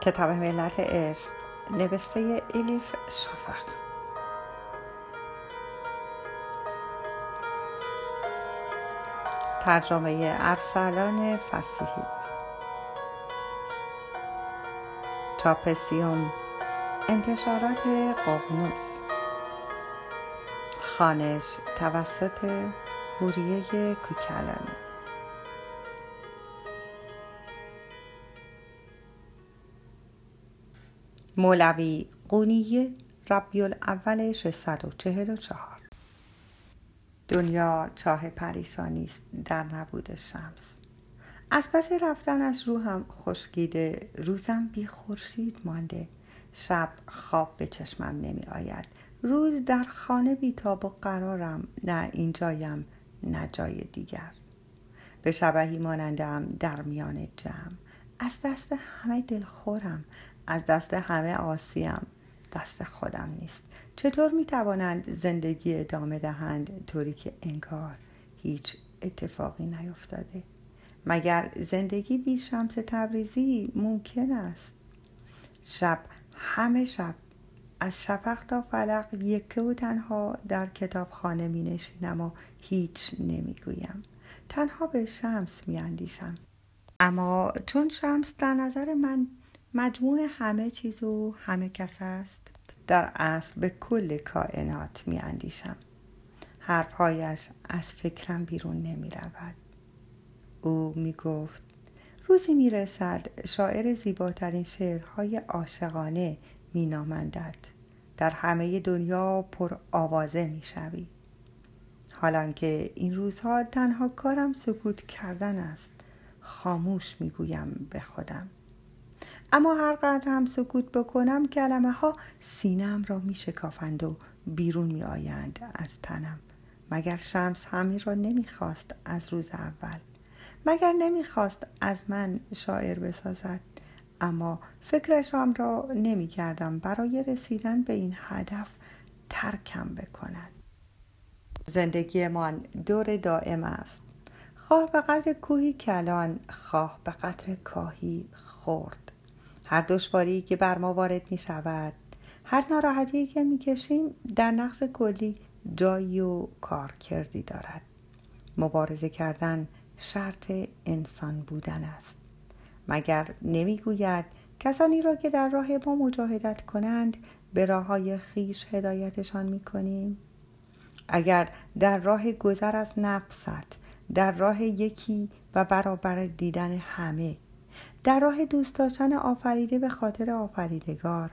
کتاب ملت عشق نوشته الیف شفق. ترجمه ارسلان فسیحی. چاپسیوم انتشارات ققنوس خانش توسط هوریه کوکلانی مولوی قونیه ربیع الاول 644 دنیا چاه پریشانی است در نبود شمس. از پس رفتنش روحم خشکیده روزم بی خورشید مانده. شب خواب به چشمم نمی آید. روز در خانه بیتاب و قرارم نه اینجایم نه جای دیگر. به شبهی مانندم در میان جمع. از دست همه دلخورم. از دست همه آسیم دست خودم نیست. چطور می توانند زندگی ادامه دهند؟ طوری که انگار هیچ اتفاقی نیفتاده. مگر زندگی بی شمس تبریزی ممکن است؟ شب همه شب از شفق تا فلق یکه و تنها در کتابخانه می نشینم و هیچ نمی گویم تنها به شمس می اندیشم اما چون شمس در نظر من مجموع همه چیز و همه کس است. در اصل به کل کائنات می اندیشم حرفهایش از فکرم بیرون نمی رود او می گفت روزی می رسد شاعر زیباترین شعرهای عاشقانه می نامندد در همه دنیا پر آوازه می شوی حالان که این روزها تنها کارم سکوت کردن است خاموش می گویم به خودم. اما هر قدر هم سکوت بکنم کلمه ها سینم را می شکافند و بیرون می آیند از تنم. مگر شمس همین را نمی‌خواست از روز اول؟ مگر نمی‌خواست از من شاعر بسازد؟ اما فکرشام را نمی کردم برای رسیدن به این هدف ترکم بکند. زندگیمان دور دائم است. خواه به قدر کوهی کلان خواه به قدر کاهی خورد هر دشواری که بر ما وارد می شود هر ناراحتی که می کشیم در نقش کلی جایی و کار کردی دارد مبارزه کردن شرط انسان بودن است مگر نمی‌گوید کسانی را که در راه ما مجاهدت کنند به راه های خیش هدایتشان می کنیم؟ اگر در راه گذر از نفست در راه یکی و برابر دیدن همه در راه دوست داشتن آفریده به خاطر آفریدگار.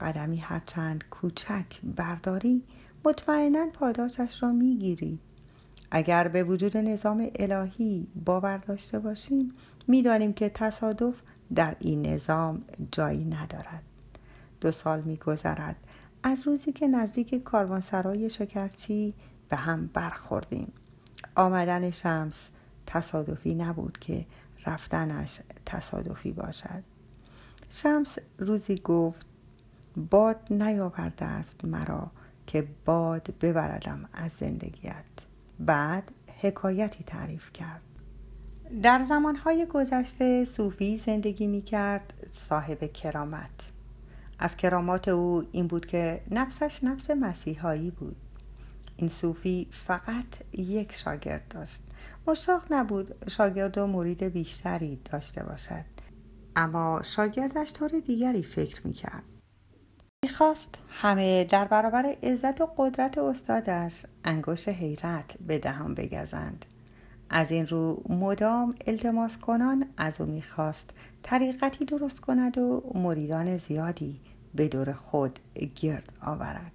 قدمی هرچند کوچک برداری مطمئنا پاداشش را می‌گیری. اگر به وجود نظام الهی باور داشته باشیم می‌دانیم که تصادف در این نظام جایی ندارد. دو سال میگذرد از روزی که نزدیک کاروانسرای شکرچی به هم برخوردیم. آمدن شمس تصادفی نبود که رفتنش تصادفی باشد. شمس روزی گفت باد نیاورده است مرا که باد ببردم از زندگیت. بعد حکایتی تعریف کرد. در زمانهای گذشته صوفی زندگی می کرد صاحب کرامت. از کرامات او این بود که نفسش نفس مسیحایی بود. این صوفی فقط یک شاگرد داشت. مشتاق نبود شاگرد و مرید بیشتری داشته باشد. اما شاگردش طور دیگری فکر می‌کرد. می‌خواست همه در برابر عزت و قدرت استادش انگشت حیرت به دهان بگزند. از این رو مدام التماس کنان از او می‌خواست طریقتی درست کند و مریدان زیادی به دور خود گرد آورد.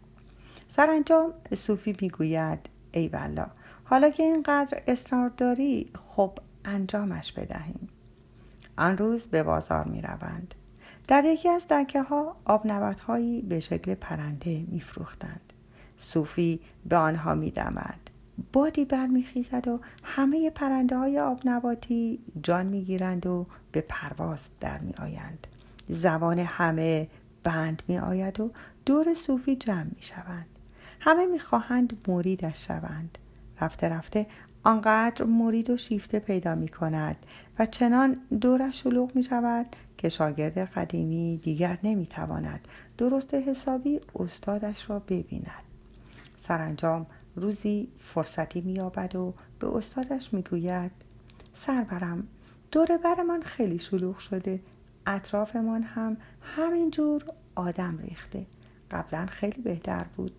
سرانجام صوفی می‌گوید ای والله حالا که اینقدر اصرار داری خب انجامش بدهیم آن روز به بازار می روند. در یکی از دکه ها آب هایی به شکل پرنده می فروختند. صوفی به آنها می دمد. بادی برمیخیزد و همه پرنده های آب نباتی جان می‌گیرند و به پرواز در می آیند. زبان همه بند می آید و دور صوفی جمع می شوند. همه می خواهند مریدش شوند. رفته رفته آنقدر مرید و شیفته پیدا می کند و چنان دورش شلوغ می شود که شاگرد قدیمی دیگر نمی تواند درست حسابی استادش را ببیند. سرانجام روزی فرصتی مییابد و به استادش می‌گوید سرورم دور برمان خیلی شلوغ شده اطرافمان هم همینجور آدم ریخته. قبلا خیلی بهتر بود.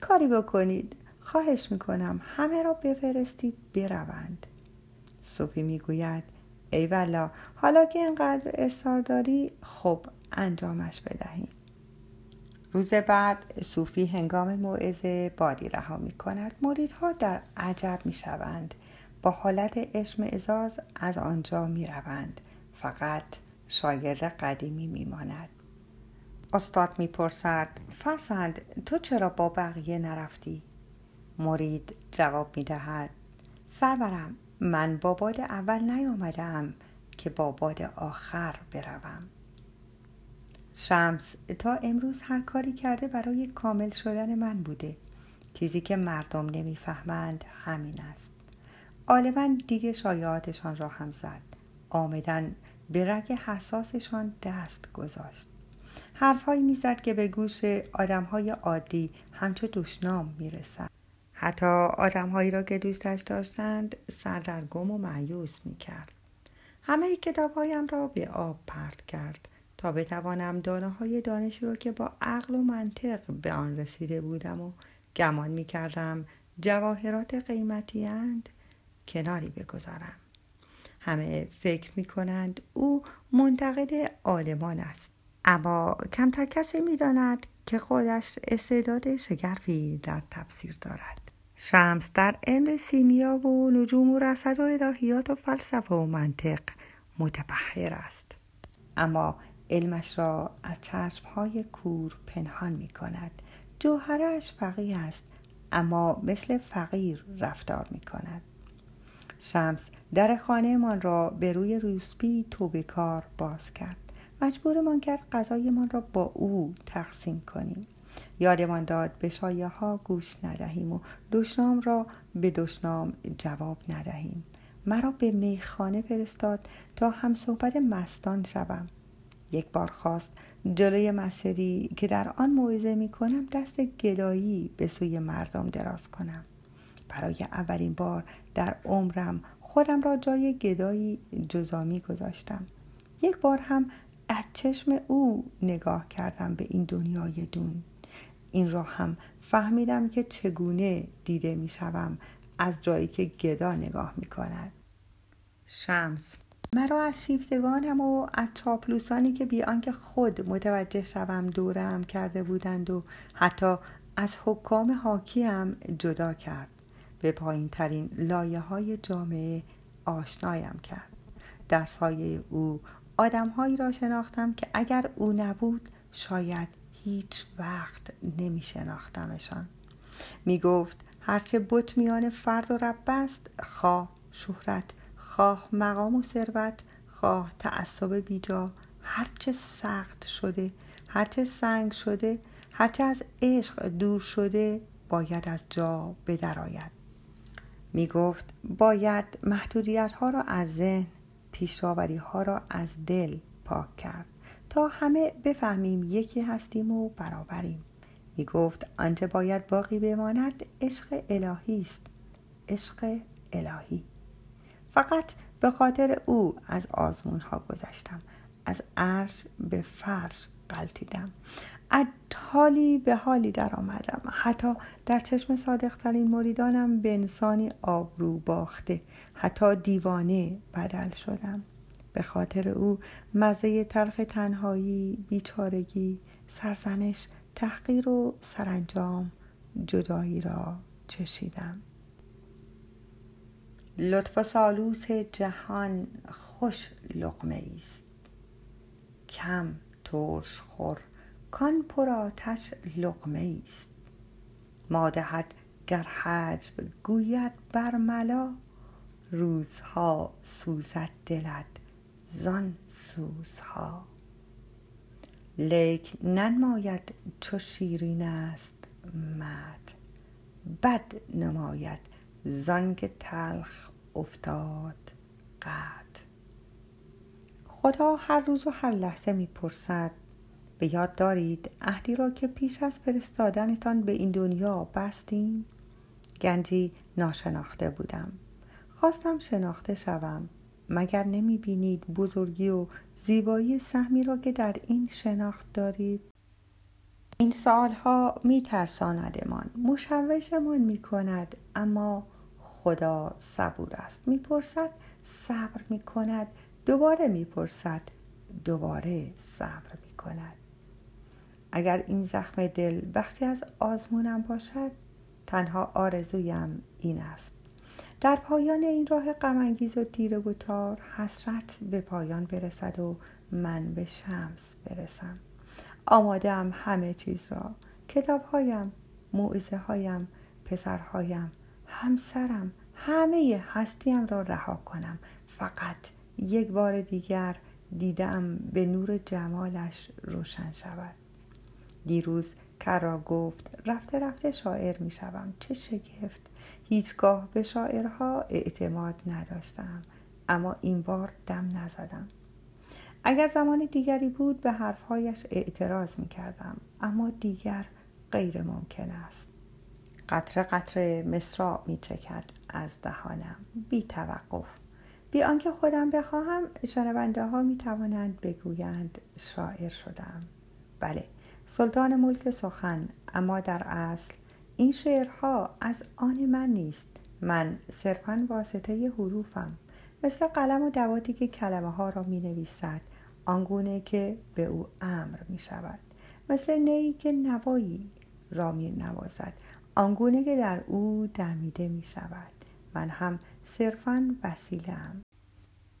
کاری بکنید. خواهش می‌کنم همه را بفرستید بروند. صوفی می‌گوید ای والا حالا که اینقدر اصرار داری خب انجامش بدهیم روز بعد صوفی هنگام موعظه بادی رها می کند مریدها در عجب می شوند با حالت اشمعزاز از آنجا می روند فقط شاگرد قدیمی می ماند استاد می پرسد فرزند تو چرا با بقیه نرفتی؟ مرید جواب می دهد سرورم من با باد اول نیامدم که با باد آخر بروم. شمس تا امروز هر کاری کرده برای کامل شدن من بوده. چیزی که مردم نمی‌فهمند همین است. غالبا دیگه شایعاتشان را هم زد. آمدن به رگ حساسشان دست گذاشت. حرفهایی می‌زد که به گوش آدمهای عادی همچو دشنام می‌رسد. حتی آدمهایی را که دوستش داشتند سردرگم و معیوس می‌کرد. همه کتابهایم را به آب پرت کرد تا بتوانم دانه های دانشی را که با عقل و منطق به آن رسیده بودم و گمان می کردم جواهرات قیمتی اند کناری بگذارم. همه فکر می کنند او منتقد آلمان است. اما کمتر کسی می داند که خودش استعداد شگرفی در تفسیر دارد. شمس در علم سیمیا و نجوم و رسد و الهیات و فلسفه و منطق متبحر است. اما علمش را از چشمهای کور پنهان می کند جوهرش فقیر است اما مثل فقیر رفتار می کند شمس در خانهمان را به روی روسبی توبه کار باز کرد. مجبورمان کرد غذایمان را با او تقسیم کنیم. یادمان داد به شایه ها گوش ندهیم و دشنام را به دشنام جواب ندهیم. مرا به میخانه فرستاد تا هم صحبت مستان شوم. یک بار خواست جلوی مسجدی که در آن موعظه می کنم دست گدایی به سوی مردم دراز کنم. برای اولین بار در عمرم خودم را جای گدایی جزامی گذاشتم. یک بار هم از چشم او نگاه کردم به این دنیای دون. این را هم فهمیدم که چگونه دیده می شوم از جایی که گدا نگاه می کند شمس. مرا از شیفتگانم و از چاپلوسانی که بی آنکه خود متوجه شوم دورم کرده بودند و حتی از حکام حاکیم جدا کرد. به پایین ترین لایه های جامعه آشنایم کرد. در سایه او آدمهایی را شناختم که اگر او نبود شاید هیچ وقت نمی شناختمشان می گفت هرچه بت میان فرد و رب است خواه شهرت خواه مقام و ثروت خواه تعصب بیجا هرچه سخت شده هرچه سنگ شده هرچه از عشق دور شده باید از جا بدرآید می گفت باید محدودیت ها را از ذهن پیشاوری ها را از دل پاک کرد. تا همه بفهمیم یکی هستیم و برابریم. می گفت آنچه باید باقی بماند عشق الهی است. عشق الهی. فقط به خاطر او از آزمون ها گذشتم. از عرش به فرش قلتیدم از حالی به حالی در آمدم حتی در چشم صادقترین مریدانم به انسانی آبرو باخته. حتی دیوانه بدل شدم. به خاطر او مزه تلخ تنهایی بیچارگی سرزنش تحقیر و سرانجام جدایی را چشیدم. لطف سالوس جهان خوش لقمه است کم ترش خور کان پر آتش لقمه است ما دهد گر حجب گوید برملا روزها سوزد دلت زان سوزها لیک ننماید چو شیرین است مد بد نماید زنگ تلخ افتاد قد. خدا هر روز و هر لحظه می‌پرسد به یاد دارید عهدی را که پیش از فرستادنتان به این دنیا بستیم؟ گنجی ناشناخته بودم. خواستم شناخته شوم. مگر نمی بینید بزرگی و زیبایی سهمی را که در این شناخت دارید؟ این سالها می ترساندمان مشوشمان می کند اما خدا صبور است. می‌پرسد صبر می کند دوباره می‌پرسد دوباره صبر می کند اگر این زخم دل بخشی از آزمونم باشد تنها آرزویم این است. در پایان این راه غمانگیز و تیره و تار حسرت به پایان برسد و من به شمس برسم. آماده هم همه چیز را کتابهایم موعظه هایم پسرهایم همسرم همه هستیم را رها کنم. فقط یک بار دیگر دیدم به نور جمالش روشن شود. دیروز کرا گفت رفته رفته شاعر می شوم. چه شگفت. هیچگاه به شاعرها اعتماد نداشتم. اما این بار دم نزدم. اگر زمان دیگری بود به حرفهایش اعتراض می کردم. اما دیگر غیر ممکن است. قطره قطره مصرا می چکد از دهانم. بی توقف. بی آنکه خودم بخواهم شنونده ها می توانند بگویند شاعر شدم. بله سلطان ملک سخن اما در اصل این شعرها از آن من نیست. من صرفا واسطه حروفم. مثل قلم و دواتی که کلمه ها را می نویسد آنگونه که به او امر می شود مثل نیی که نوایی را می نوازد آنگونه که در او دمیده می شود من هم صرفا وسیلم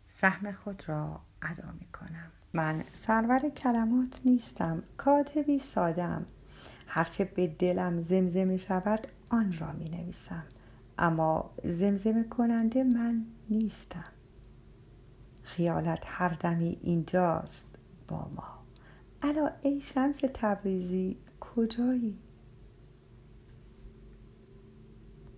سهم خود را ادا می کنم من سرور کلمات نیستم کاتبی سادم هرچه به دلم زمزمه شود آن را می نویسم اما زمزمه کننده من نیستم. خیالت هر دمی اینجاست با ما. الا ای شمس تبریزی کجایی؟